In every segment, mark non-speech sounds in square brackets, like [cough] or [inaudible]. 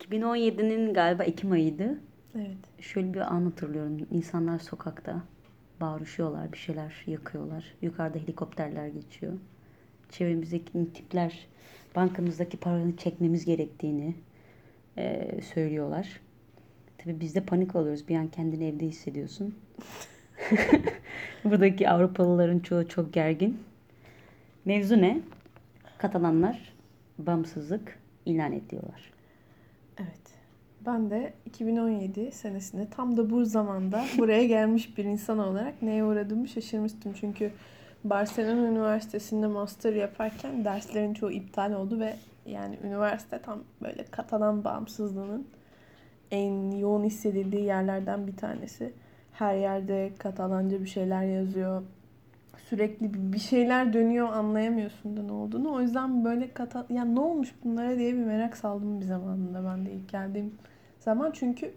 2017'nin galiba Ekim ayıydı. Evet. Şöyle bir an hatırlıyorum. İnsanlar sokakta bağırışıyorlar, bir şeyler yakıyorlar. Yukarıda helikopterler geçiyor. Çevremizdeki tipler bankamızdaki paranı çekmemiz gerektiğini e, söylüyorlar. Tabii biz de panik oluyoruz. Bir an kendini evde hissediyorsun. [laughs] Buradaki Avrupalıların çoğu çok gergin. Mevzu ne? Katalanlar bağımsızlık ilan ediyorlar. Ben de 2017 senesinde tam da bu zamanda [laughs] buraya gelmiş bir insan olarak neye uğradığımı şaşırmıştım. Çünkü Barcelona Üniversitesi'nde master yaparken derslerin çoğu iptal oldu ve yani üniversite tam böyle Katalan bağımsızlığının en yoğun hissedildiği yerlerden bir tanesi. Her yerde Katalanca bir şeyler yazıyor. Sürekli bir şeyler dönüyor anlayamıyorsun da ne olduğunu. O yüzden böyle Katal ya ne olmuş bunlara diye bir merak saldım bir zamanında ben de ilk geldiğim zaman. Çünkü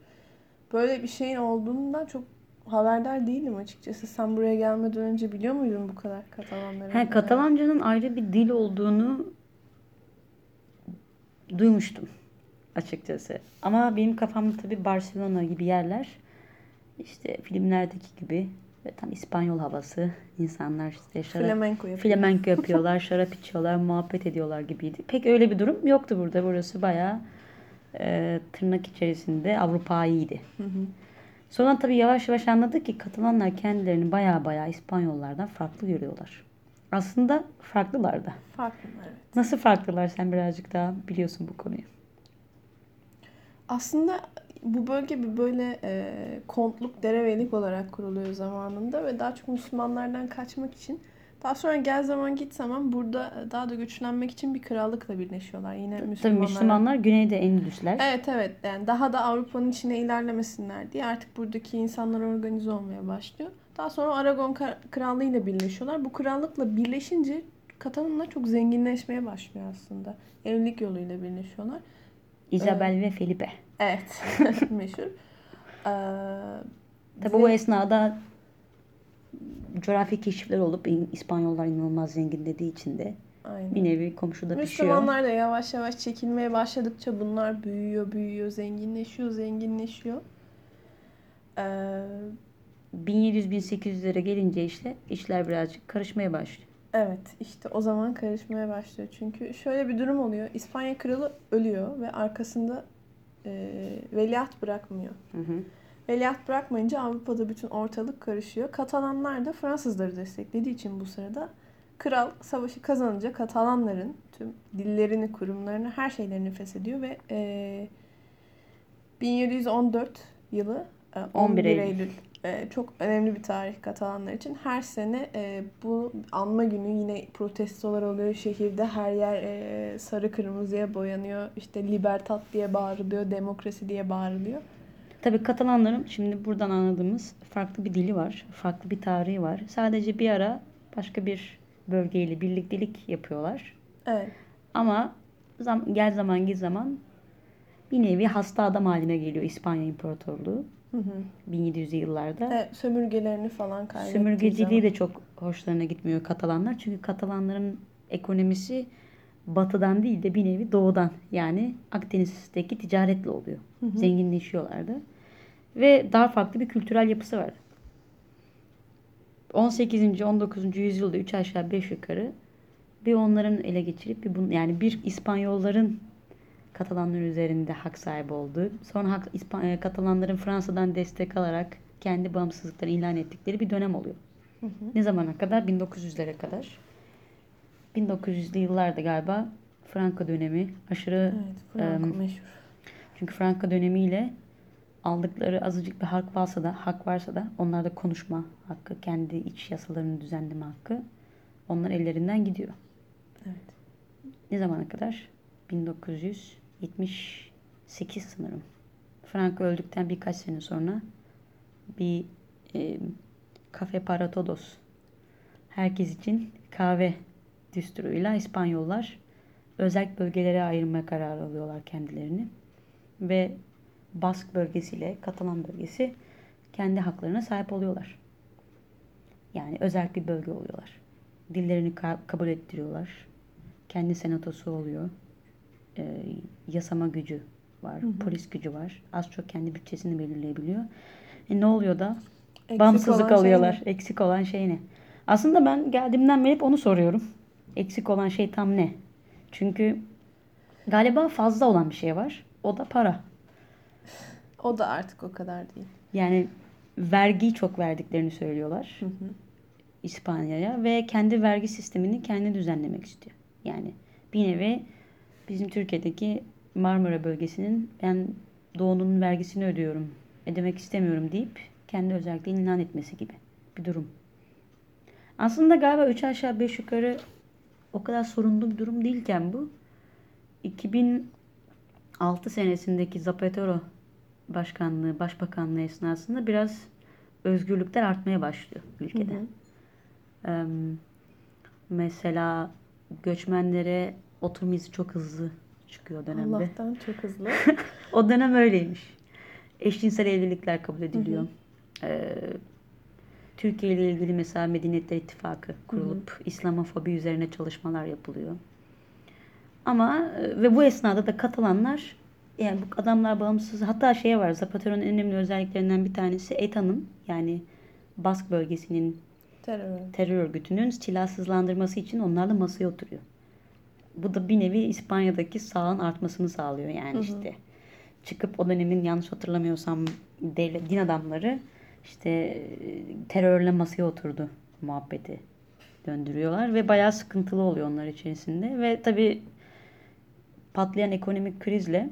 böyle bir şeyin olduğundan çok haberdar değilim açıkçası. Sen buraya gelmeden önce biliyor muydun bu kadar Katalanların? He, Katalancanın ayrı bir dil olduğunu duymuştum açıkçası. Ama benim kafamda tabii Barcelona gibi yerler işte filmlerdeki gibi ve tam İspanyol havası. insanlar işte şarap, Flamenco yapıyor. flamenco yapıyorlar, [laughs] şarap içiyorlar, muhabbet ediyorlar gibiydi. Pek öyle bir durum yoktu burada. Burası bayağı e, tırnak içerisinde Avrupa'yıydı. Hı hı. Sonra tabii yavaş yavaş anladık ki Katalanlar kendilerini bayağı bayağı İspanyollardan farklı görüyorlar. Aslında farklılar da. Farklı evet. Nasıl farklılar sen birazcık daha biliyorsun bu konuyu. Aslında bu bölge bir böyle e, kontluk, derevelik olarak kuruluyor zamanında ve daha çok Müslümanlardan kaçmak için daha sonra gel zaman git zaman burada daha da güçlenmek için bir krallıkla birleşiyorlar. Yine Tabii Müslümanlar. Müslümanlar güneyde Endülüsler. Evet evet yani daha da Avrupa'nın içine ilerlemesinler diye artık buradaki insanlar organize olmaya başlıyor. Daha sonra Aragon Krallığı ile birleşiyorlar. Bu krallıkla birleşince Katalanlar çok zenginleşmeye başlıyor aslında. Evlilik yoluyla birleşiyorlar. Isabel ve Felipe. Evet. [laughs] Meşhur. Ee, Tabii ve- o esnada coğrafi keşifler olup İspanyollar inanılmaz zenginlediği için de Aynen. bir nevi komşuda pişiyor. Müslümanlar da yavaş yavaş çekilmeye başladıkça bunlar büyüyor, büyüyor, zenginleşiyor, zenginleşiyor. Ee, 1700-1800'lere gelince işte işler birazcık karışmaya başlıyor. evet, işte o zaman karışmaya başlıyor. Çünkü şöyle bir durum oluyor. İspanya kralı ölüyor ve arkasında e, veliaht bırakmıyor. Hı hı. Veliaht bırakmayınca Avrupa'da bütün ortalık karışıyor. Katalanlar da Fransızları desteklediği için bu sırada kral savaşı kazanınca Katalanların tüm dillerini, kurumlarını, her şeylerini feshediyor ve e, 1714 yılı e, 11 Eylül. Eylül e, çok önemli bir tarih Katalanlar için. Her sene e, bu anma günü yine protestolar oluyor şehirde. Her yer e, sarı kırmızıya boyanıyor. İşte libertat diye bağırılıyor, demokrasi diye bağırılıyor. Tabii Katalanların şimdi buradan anladığımız farklı bir dili var. Farklı bir tarihi var. Sadece bir ara başka bir bölgeyle birliktelik yapıyorlar. Evet. Ama zam gel zaman git zaman bir nevi hasta adam haline geliyor İspanya İmparatorluğu. Hı hı. 1700'lü yıllarda. Evet, sömürgelerini falan kaybettiği Sömürgeciliği zaman. de çok hoşlarına gitmiyor Katalanlar. Çünkü Katalanların ekonomisi batıdan değil de bir nevi doğudan yani Akdeniz'deki ticaretle oluyor. Zenginleşiyorlardı. Ve daha farklı bir kültürel yapısı var. 18. 19. yüzyılda 3 aşağı 5 yukarı bir onların ele geçirip bir bun, yani bir İspanyolların Katalanlar üzerinde hak sahibi olduğu, sonra hak, İspan, e, Katalanların Fransa'dan destek alarak kendi bağımsızlıklarını ilan ettikleri bir dönem oluyor. Ne zamana kadar? 1900'lere kadar. 1900'lü yıllarda galiba Franco dönemi aşırı Evet, Franco Em, meşhur. çünkü Franco dönemiyle aldıkları azıcık bir hak varsa da hak varsa da onlarda konuşma hakkı, kendi iç yasalarını düzenleme hakkı onlar ellerinden gidiyor. Evet. Ne zamana kadar? 1978 sanırım. Franco öldükten birkaç sene sonra bir e, Cafe para Todos herkes için kahve düsturuyla İspanyollar özel bölgelere ayırma kararı alıyorlar kendilerini. Ve Bask bölgesiyle Katalan bölgesi kendi haklarına sahip oluyorlar. Yani özel bir bölge oluyorlar. Dillerini ka- kabul ettiriyorlar. Kendi senatosu oluyor. Ee, yasama gücü var. Hı hı. Polis gücü var. Az çok kendi bütçesini belirleyebiliyor. E ne oluyor da? Eksik Bağımsızlık şey alıyorlar. ne? Eksik olan şey ne? Aslında ben geldiğimden beri hep onu soruyorum. Eksik olan şey tam ne? Çünkü galiba fazla olan bir şey var. O da para. O da artık o kadar değil. Yani vergiyi çok verdiklerini söylüyorlar Hı hı. İspanya'ya ve kendi vergi sistemini kendi düzenlemek istiyor. Yani bir nevi bizim Türkiye'deki Marmara bölgesinin ben doğunun vergisini ödüyorum, ödemek istemiyorum deyip kendi özelliklerini ilan etmesi gibi bir durum. Aslında galiba 3 aşağı 5 yukarı o kadar sorunlu bir durum değilken bu 2006 senesindeki Zapatero başkanlığı, başbakanlığı esnasında biraz özgürlükler artmaya başlıyor ülkede. Hı hı. Mesela göçmenlere oturum izni çok hızlı çıkıyor dönemde. Allah'tan çok hızlı. [laughs] O dönem öyleymiş. Eşcinsel evlilikler kabul ediliyor. Ee, Türkiye ile ilgili mesela Medeniyetler İttifakı kurulup İslamofobi üzerine çalışmalar yapılıyor. Ama e, ve bu esnada da Katalanlar yani bu adamlar bağımsız hatta şey var Zapatero'nun en önemli özelliklerinden bir tanesi ETA'nın yani Bask bölgesinin Terör. terör örgütünün silahsızlandırması için onlarla masaya oturuyor. Bu da bir nevi İspanya'daki sağın artmasını sağlıyor yani Hı hı. işte. Çıkıp o dönemin yanlış hatırlamıyorsam devlet, din adamları işte e, terörle masaya oturdu muhabbeti döndürüyorlar ve bayağı sıkıntılı oluyor onlar içerisinde ve tabi patlayan ekonomik krizle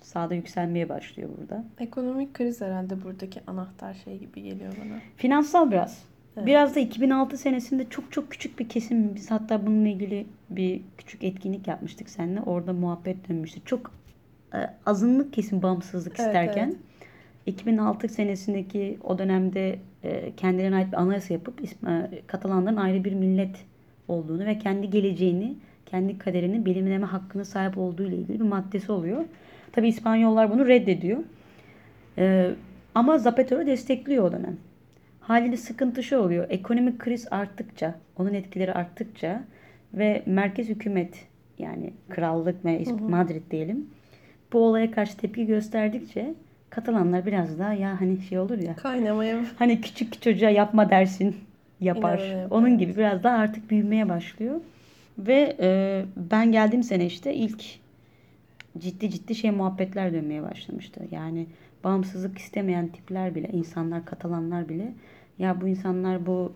sağda yükselmeye başlıyor burada. Ekonomik kriz herhalde buradaki anahtar şey gibi geliyor bana. Finansal biraz. Evet. Biraz da 2006 senesinde çok çok küçük bir kesim. Biz hatta bununla ilgili bir küçük etkinlik yapmıştık seninle. Orada muhabbet dönmüştü. Çok e, azınlık kesim bağımsızlık Evet, isterken evet. 2006 senesindeki o dönemde e, kendilerine ait bir anayasa yapıp e, Katalanların ayrı bir millet olduğunu ve kendi geleceğini, kendi kaderini belirleme hakkına sahip olduğu ile ilgili bir maddesi oluyor. Tabi İspanyollar bunu reddediyor. E, ama Zapatero destekliyor o dönem. Haliyle sıkıntı şu oluyor. Ekonomik kriz arttıkça, onun etkileri arttıkça ve merkez hükümet yani krallık ve. Madrid diyelim bu olaya karşı tepki gösterdikçe Katalanlar biraz daha ya hani şey olur ya Kaynamaya hani küçük çocuğa yapma dersin yapar. İnanın yapar, Onun gibi biraz daha artık büyümeye başlıyor. Ve e, ben geldiğim sene işte ilk ciddi ciddi şey muhabbetler dönmeye başlamıştı. Yani bağımsızlık istemeyen tipler bile, insanlar, Katalanlar bile ya bu insanlar bu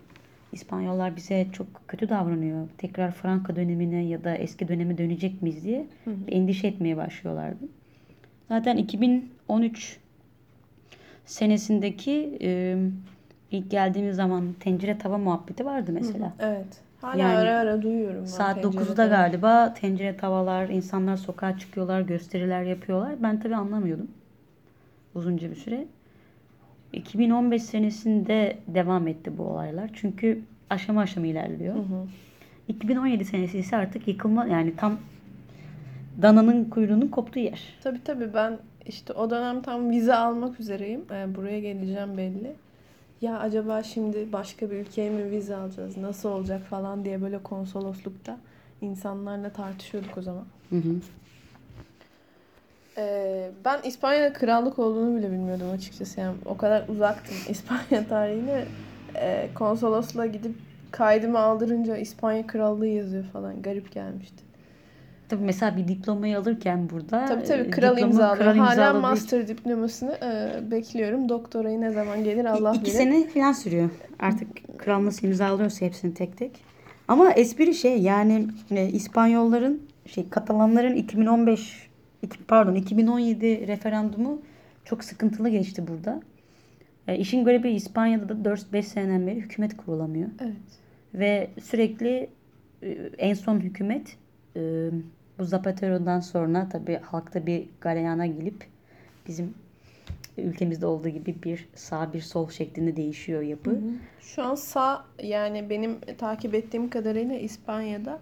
İspanyollar bize çok kötü davranıyor. Tekrar Franco dönemine ya da eski döneme dönecek miyiz diye Hı hı. endişe etmeye başlıyorlardı. Zaten 2013 senesindeki e, ilk geldiğimiz zaman tencere tava muhabbeti vardı mesela. Evet. Hala Yani ara ara duyuyorum. ben Saat pencerede. 9'da galiba tencere tavalar, insanlar sokağa çıkıyorlar, gösteriler yapıyorlar. Ben tabii anlamıyordum uzunca bir süre. 2015 senesinde devam etti bu olaylar. Çünkü aşama aşama ilerliyor. Hı hı. 2017 senesi ise artık yıkılma yani tam dananın kuyruğunun koptuğu yer. Tabii tabii ben işte o dönem tam vize almak üzereyim. Ee, buraya geleceğim belli. Ya acaba şimdi başka bir ülkeye mi vize alacağız? Nasıl olacak falan diye böyle konsoloslukta insanlarla tartışıyorduk o zaman. Hı hı. Ee, ben İspanya'da krallık olduğunu bile bilmiyordum açıkçası. Yani o kadar uzaktım [laughs] İspanya tarihine. Ee, konsolosluğa gidip kaydımı aldırınca İspanya krallığı yazıyor falan. Garip gelmişti. Tabii mesela bir diplomayı alırken burada Tabii tabii e, kral diploma imzalıyor. kral Hala master diplomasını e, bekliyorum. Doktorayı ne zaman gelir Allah İki bilir. sene falan sürüyor. Artık kral nasıl imzalıyorsa hepsini tek tek. Ama espri şey yani e, İspanyolların şey Katalanların 2015 iki- pardon 2017 referandumu çok sıkıntılı geçti burada. E, işin garibi İspanya'da da 4-5 seneden beri hükümet kurulamıyor. Evet. Ve sürekli e, en son hükümet e, bu Zapatero'dan sonra tabii halkta bir galeyana gelip bizim ülkemizde olduğu gibi bir sağ bir sol şeklinde değişiyor yapı. Şu an sağ yani benim takip ettiğim kadarıyla İspanya'da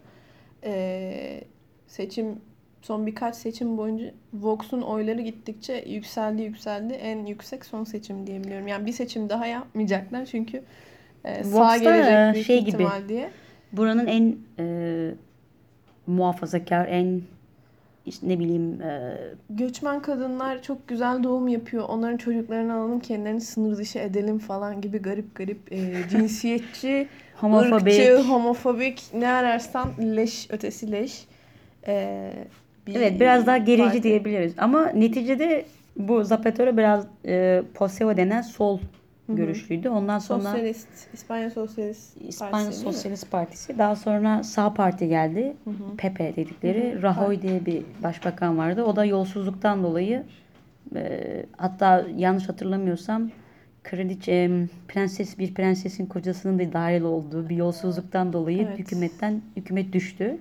e, seçim son birkaç seçim boyunca Vox'un oyları gittikçe yükseldi yükseldi. En yüksek son seçim diyebiliyorum. Yani bir seçim daha yapmayacaklar çünkü e, sağ gelecek büyük şey gibi. ihtimal diye. Buranın en e, muhafazakar, en işte ne bileyim e, Göçmen kadınlar çok güzel doğum yapıyor. Onların çocuklarını alalım, kendilerini sınır dışı edelim falan gibi garip garip e, [laughs] cinsiyetçi, homofobik ırkçı, homofobik ne ararsan leş ötesi leş. E, bir evet biraz daha gerici parti. diyebiliriz. Ama neticede bu Zapatero biraz e, Poseo denen sol hı. görüşlüydü. Ondan sonra Sosyalist, İspanya Sosyalist İspanya Partisi? Sosyalist Partisi. Daha sonra sağ parti geldi. Hı hı. Pepe dedikleri. Hı hı. Rajoy diye bir başbakan vardı. O da yolsuzluktan dolayı e, hatta yanlış hatırlamıyorsam kraliçe prenses bir prensesin kocasının da dahil olduğu bir yolsuzluktan dolayı Evet. hükümetten hükümet düştü.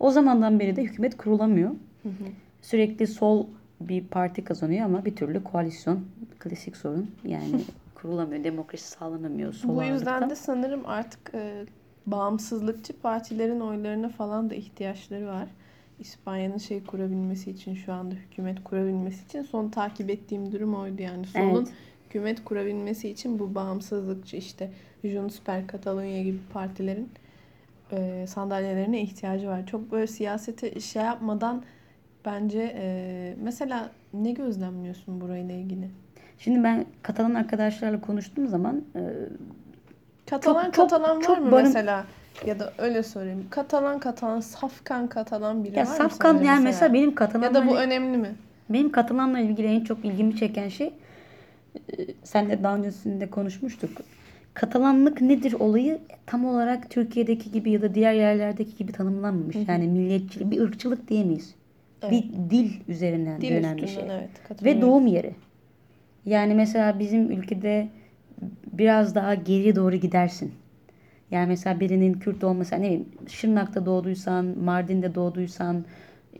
O zamandan beri de hükümet kurulamıyor. Hı hı. Sürekli sol bir parti kazanıyor ama bir türlü koalisyon klasik sorun. Yani [laughs] kurulamıyor, demokrasi sağlanamıyor Bu yüzden de sanırım artık e, bağımsızlıkçı partilerin oylarına falan da ihtiyaçları var. İspanya'nın şey kurabilmesi için şu anda hükümet kurabilmesi için son takip ettiğim durum oydu yani solun Evet. hükümet kurabilmesi için bu bağımsızlıkçı işte Junts per Catalunya gibi partilerin e, sandalyelerine ihtiyacı var. Çok böyle siyasete şey yapmadan bence e, mesela ne gözlemliyorsun burayla ilgili? Şimdi ben Katalan arkadaşlarla konuştuğum zaman e, Katalan Çok- çok- Katalan var çok mı barın- mesela? Ya da öyle sorayım. Katalan Katalan, Safkan Katalan biri ya var mı Safkan yani mesela benim Katalanla Ya da bu önemli mi? benim Katalanla ilgili en çok ilgimi çeken şey e, senle daha öncesinde konuşmuştuk. Katalanlık nedir olayı tam olarak Türkiye'deki gibi ya da diğer yerlerdeki gibi tanımlanmamış. Hı hı. Yani milliyetçilik, bir ırkçılık diyemeyiz. Evet. Bir dil üzerinden Dil dönen bir şey. evet. Ve doğum yeri. Yani mesela bizim ülkede biraz daha geri doğru gidersin. Yani mesela birinin Kürt olması, ne bileyim Şırnak'ta doğduysan, Mardin'de doğduysan,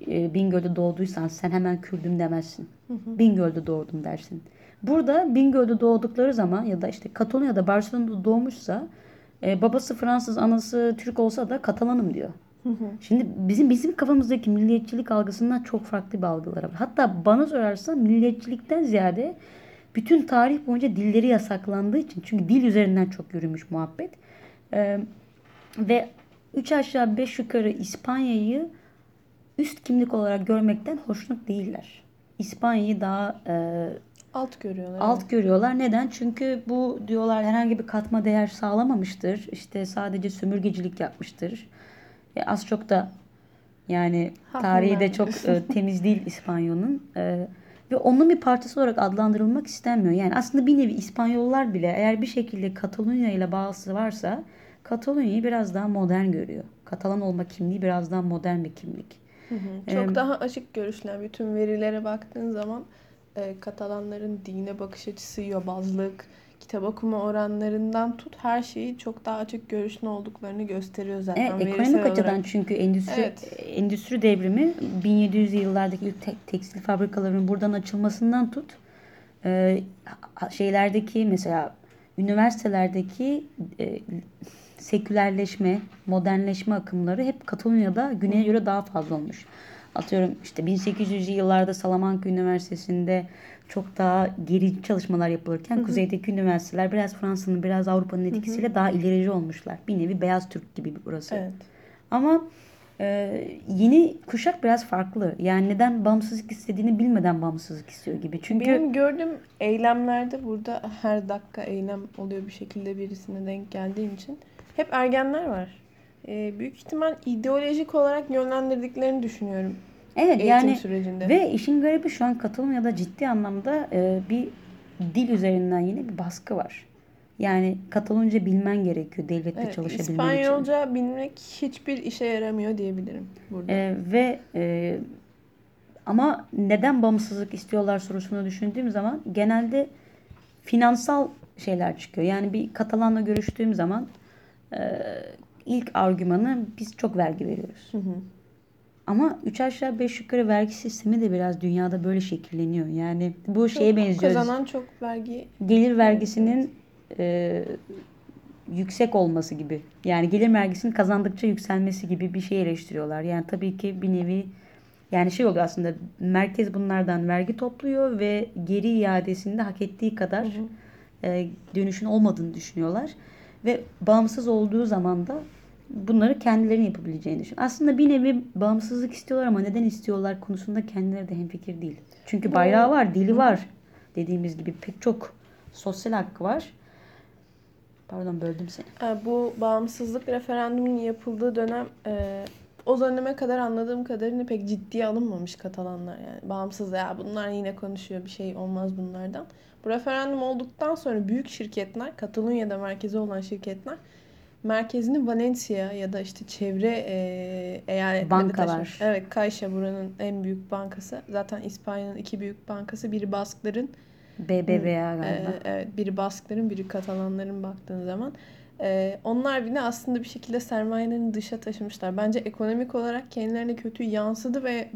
e, Bingöl'de doğduysan sen hemen Kürdüm demezsin. Hı hı. Bingöl'de doğdum dersin. Burada Bingöl'de doğdukları zaman ya da işte Katalonya'da Barcelona'da doğmuşsa e, babası Fransız, anası Türk olsa da Katalanım diyor. Hı hı. Şimdi bizim bizim kafamızdaki milliyetçilik algısından çok farklı bir algıları var. Hatta bana sorarsan milliyetçilikten ziyade bütün tarih boyunca dilleri yasaklandığı için çünkü dil üzerinden çok yürümüş muhabbet. Ee, ve 3 aşağı 5 yukarı İspanya'yı üst kimlik olarak görmekten hoşnut değiller. İspanya'yı daha e, Alt görüyorlar. alt görüyorlar. Neden? Çünkü bu diyorlar herhangi bir katma değer sağlamamıştır. İşte sadece sömürgecilik yapmıştır. E, az çok da yani Haklılar. tarihi de çok e, [laughs] temiz değil İspanyol'un. E, ve onun bir parçası olarak adlandırılmak istenmiyor. Yani aslında bir nevi İspanyollar bile eğer bir şekilde Katalonya ile bağlısı varsa Katalonya'yı biraz daha modern görüyor. Katalan olma kimliği biraz daha modern bir kimlik. Hı hı. Çok Em, daha açık görüşler. Bütün verilere baktığın zaman e, Katalanların dine bakış açısı, yobazlık, kitap okuma oranlarından tut her şeyi çok daha açık görüşlü olduklarını gösteriyor zaten. Evet, ekonomik olarak. açıdan çünkü endüstri Evet. endüstri devrimi 1700'lü yıllardaki ilk tek- tekstil fabrikalarının buradan açılmasından tut e, şeylerdeki mesela üniversitelerdeki e, sekülerleşme, modernleşme akımları hep Katalonya'da güneye göre daha fazla olmuş. Atıyorum işte 1800'lü yıllarda Salamanca Üniversitesi'nde çok daha geri çalışmalar yapılırken kuzeydeki üniversiteler biraz Fransa'nın biraz Avrupa'nın etkisiyle daha ilerici olmuşlar. Bir nevi beyaz Türk gibi burası. Evet. Ama e, yeni kuşak biraz farklı. Yani neden bağımsızlık istediğini bilmeden bağımsızlık istiyor gibi. Çünkü Benim gördüğüm eylemlerde burada her dakika eylem oluyor bir şekilde birisine denk geldiğim için. Hep ergenler var. Ee, büyük ihtimal ideolojik olarak yönlendirdiklerini düşünüyorum evet eğitim yani sürecinde. ve işin garibi şu an Katalonya'da ciddi anlamda e, bir dil üzerinden yine bir baskı var. Yani Katalonca bilmen gerekiyor devlette Evet, çalışabilmen için. İspanyolca bilmek hiçbir işe yaramıyor diyebilirim burada. E, ve e, ama neden bağımsızlık istiyorlar sorusunu düşündüğüm zaman genelde finansal şeyler çıkıyor. Yani bir Katalanla görüştüğüm zaman e, ilk argümanı biz çok vergi veriyoruz. Hı hı. Ama 3 aşağı 5 yukarı vergi sistemi de biraz dünyada böyle şekilleniyor. Yani bu Çok şeye benziyor. Kazanan çok vergi. Gelir vergisinin e, yüksek olması gibi. Yani gelir vergisinin kazandıkça yükselmesi gibi bir şey eleştiriyorlar. Yani tabii ki bir nevi yani şey oluyor aslında merkez bunlardan vergi topluyor ve geri iadesinde hak ettiği kadar Hı hı. e, dönüşün olmadığını düşünüyorlar. Ve bağımsız olduğu zaman da bunları kendilerinin yapabileceğini düşün. Aslında bir nevi bağımsızlık istiyorlar ama neden istiyorlar konusunda kendileri de hemfikir değil. Çünkü bayrağı var, dili var. Dediğimiz gibi pek çok sosyal hakkı var. Pardon böldüm seni. E, Bu bağımsızlık referandumunun yapıldığı dönem e, o döneme kadar anladığım kadarıyla pek ciddiye alınmamış Katalanlar yani. Bağımsız ya bunlar yine konuşuyor bir şey olmaz bunlardan. Bu referandum olduktan sonra büyük şirketler, Katalonya'da merkezi olan şirketler merkezini Valencia ya da işte çevre e, eyaletlerinde Bankalar. taşımış. Evet, Caixa buranın en büyük bankası. Zaten İspanya'nın iki büyük bankası. Biri Baskların, BBVA galiba. ee, evet, biri Baskların, biri Katalanların baktığın zaman. Ee, onlar bile aslında bir şekilde sermayelerini dışa taşımışlar. Bence ekonomik olarak kendilerine kötü yansıdı ve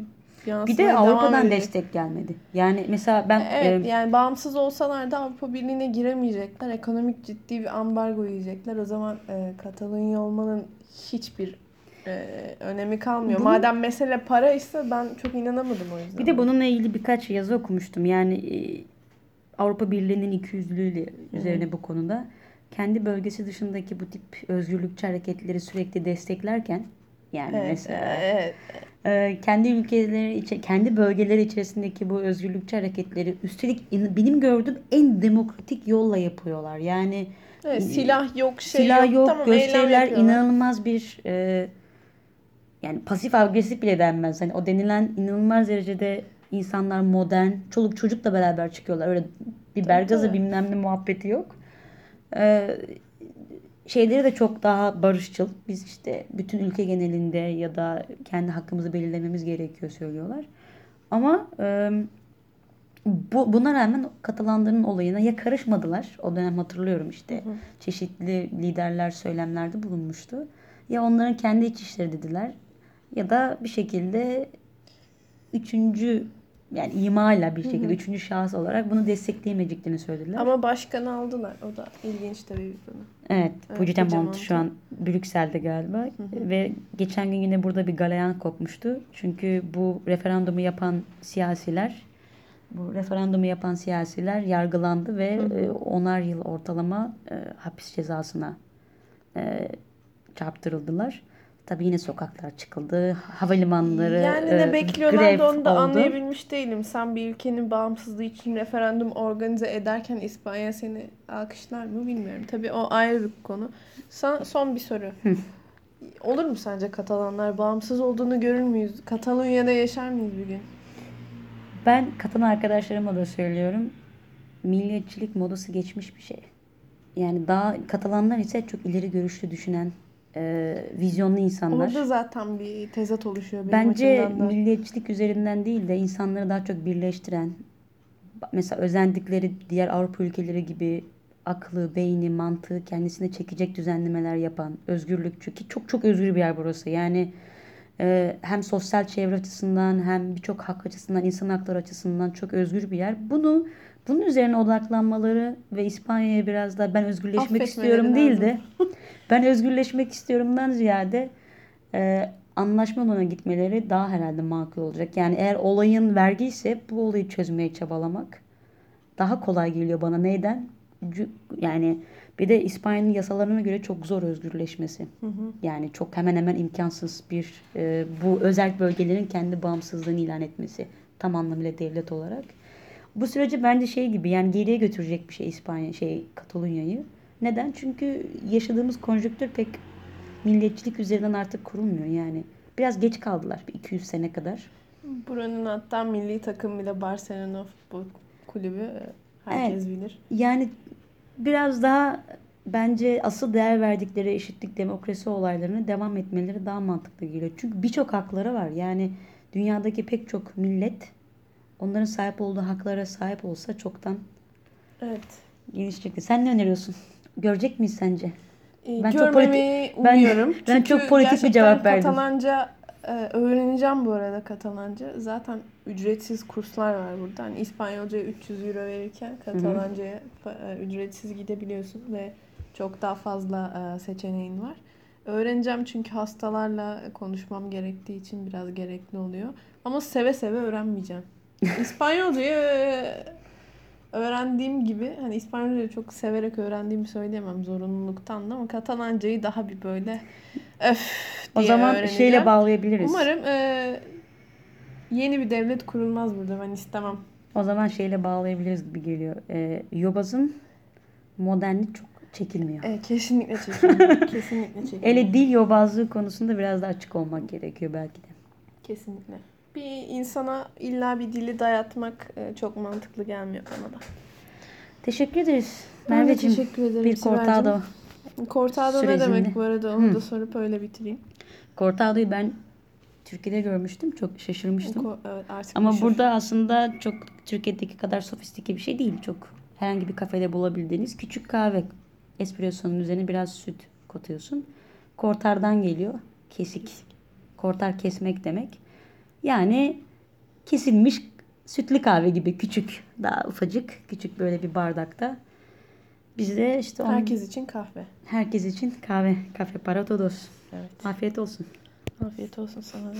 bir de Avrupa'dan destek gelmedi. Yani mesela ben Evet e, yani bağımsız olsalar da Avrupa Birliği'ne giremeyecekler. Ekonomik ciddi bir ambargo yiyecekler. O zaman e, Katalonya olmanın hiçbir e, önemi kalmıyor. Bunu- Madem mesele para ise ben çok inanamadım o yüzden. Bir de bununla ilgili birkaç yazı okumuştum. Yani e, Avrupa Birliği'nin ikiyüzlülüğü üzerine bu konuda. Kendi bölgesi dışındaki bu tip özgürlükçü hareketleri sürekli desteklerken yani Evet, mesela evet. E, kendi ülkeleri kendi bölgeleri içerisindeki bu özgürlükçü hareketleri üstelik benim gördüğüm en demokratik yolla yapıyorlar. Yani Evet, silah yok, şey silah yok, Tamam, eylem gösteriler inanılmaz bir e, yani pasif agresif bile denmez. Hani o denilen inanılmaz derecede insanlar modern, çoluk çocukla beraber çıkıyorlar. Öyle biber gazı tabii. bilmem ne muhabbeti yok. E, şeyleri de çok daha barışçıl. Biz işte bütün ülke genelinde ya da kendi hakkımızı belirlememiz gerekiyor söylüyorlar. Ama e, bu, buna rağmen Katalanların olayına ya karışmadılar. O dönem hatırlıyorum işte. Çeşitli liderler söylemlerde bulunmuştu. Ya onların kendi iç işleri dediler. Ya da bir şekilde üçüncü yani imayla bir şekilde üçüncü şahıs olarak bunu destekleyemeyeceklerini söylediler. Ama başkanı aldılar. O da ilginç tabii bir konu. Evet, Evet, Puigdemont şu an Brüksel'de galiba ve geçen gün yine burada bir galayan kopmuştu. Çünkü bu referandumu yapan siyasiler, bu referandumu yapan siyasiler yargılandı ve e, onar yıl ortalama e, hapis cezasına e, çarptırıldılar. Tabii yine sokaklar çıkıldı, havalimanları Yani e, ne bekliyorlardı grev onu da oldu. anlayabilmiş değilim. Sen bir ülkenin bağımsızlığı için referandum organize ederken İspanya seni alkışlar mı bilmiyorum. Tabii o ayrı bir konu. Sana son bir soru. Olur mu sence Katalanlar bağımsız olduğunu görür müyüz? Katalonya'da yaşar mıyız bir gün? Ben Katalan arkadaşlarıma da söylüyorum. Milliyetçilik modası geçmiş bir şey. Yani daha Katalanlar ise çok ileri görüşlü düşünen, e, vizyonlu insanlar. Orada zaten bir tezat oluşuyor benim Bence da. milliyetçilik üzerinden değil de insanları daha çok birleştiren, mesela özendikleri diğer Avrupa ülkeleri gibi aklı, beyni, mantığı kendisine çekecek düzenlemeler yapan, özgürlükçü ki çok çok özgür bir yer burası. Yani e, hem sosyal çevre açısından hem birçok hak açısından, insan hakları açısından çok özgür bir yer. Bunu bunun üzerine odaklanmaları ve İspanya'ya biraz da ben özgürleşmek istiyorum değil de ben özgürleşmek istiyorumdan ziyade e, anlaşma yoluna gitmeleri daha herhalde makul olacak. Yani eğer olayın vergi ise bu olayı çözmeye çabalamak daha kolay geliyor bana. Neyden? Yani bir de İspanya'nın yasalarına göre çok zor özgürleşmesi. Yani çok hemen hemen imkansız bir e, bu özel bölgelerin kendi bağımsızlığını ilan etmesi tam anlamıyla devlet olarak. Bu süreci bence şey gibi yani geriye götürecek bir şey İspanya şey Katalonya'yı. Neden? Çünkü yaşadığımız konjonktür pek milliyetçilik üzerinden artık kurulmuyor yani. Biraz geç kaldılar bir 200 sene kadar. Buranın hatta milli takım bile Barcelona Futbol Kulübü e, herkes bilir. Yani biraz daha bence asıl değer verdikleri eşitlik demokrasi olaylarına devam etmeleri daha mantıklı geliyor. Çünkü birçok hakları var. Yani dünyadaki pek çok millet onların sahip olduğu haklara sahip olsa çoktan Evet. gelişecekti. Sen ne öneriyorsun? Görecek miyiz sence? Ee, Ben çok Görmemeyi ben- umuyorum. ben Çünkü çok politik bir cevap verdim. Katalanca e, öğreneceğim bu arada Katalanca. Zaten ücretsiz kurslar var burada. Hani İspanyolcaya 300 euro verirken Katalanca'ya e, ücretsiz gidebiliyorsun ve çok daha fazla e, seçeneğin var. Öğreneceğim çünkü hastalarla konuşmam gerektiği için biraz gerekli oluyor. Ama seve seve öğrenmeyeceğim. [laughs] İspanyolcayı öğrendiğim gibi hani İspanyolcayı çok severek öğrendiğimi söyleyemem zorunluluktan da ama Katalancayı daha bir böyle öf O diye zaman öğreneceğim. şeyle bağlayabiliriz. Umarım e, yeni bir devlet kurulmaz burada ben istemem. O zaman şeyle bağlayabiliriz gibi geliyor. Ee, Yobaz'ın modernlik çok çekilmiyor. E, kesinlikle çekiyorum. [laughs] kesinlikle çekiyorum. Ele dil yobazlığı konusunda biraz daha açık olmak gerekiyor belki de. Kesinlikle. Bir insana illa bir dili dayatmak e, çok mantıklı gelmiyor bana da. Teşekkür ederiz. Merveciğim teşekkür ederim bir Sibel'cim. cortado. Cortado ne demek bu arada onu Hı. da sorup öyle bitireyim. Cortado'yu ben Türkiye'de görmüştüm. Çok şaşırmıştım. Ko- evet, artık Ama meşhur. burada aslında çok Türkiye'deki kadar sofistike bir şey değil. Çok herhangi bir kafede bulabildiğiniz küçük kahve. Espresso'nun üzerine biraz süt katıyorsun. Kortardan geliyor. Kesik. Kortar kesmek demek. Yani kesilmiş sütlü kahve gibi küçük. Daha ufacık. Küçük böyle bir bardakta. Bizde işte onun- herkes için kahve. herkes için kahve. Kafe para todos. Evet. Afiyet olsun. Afiyet olsun sana da.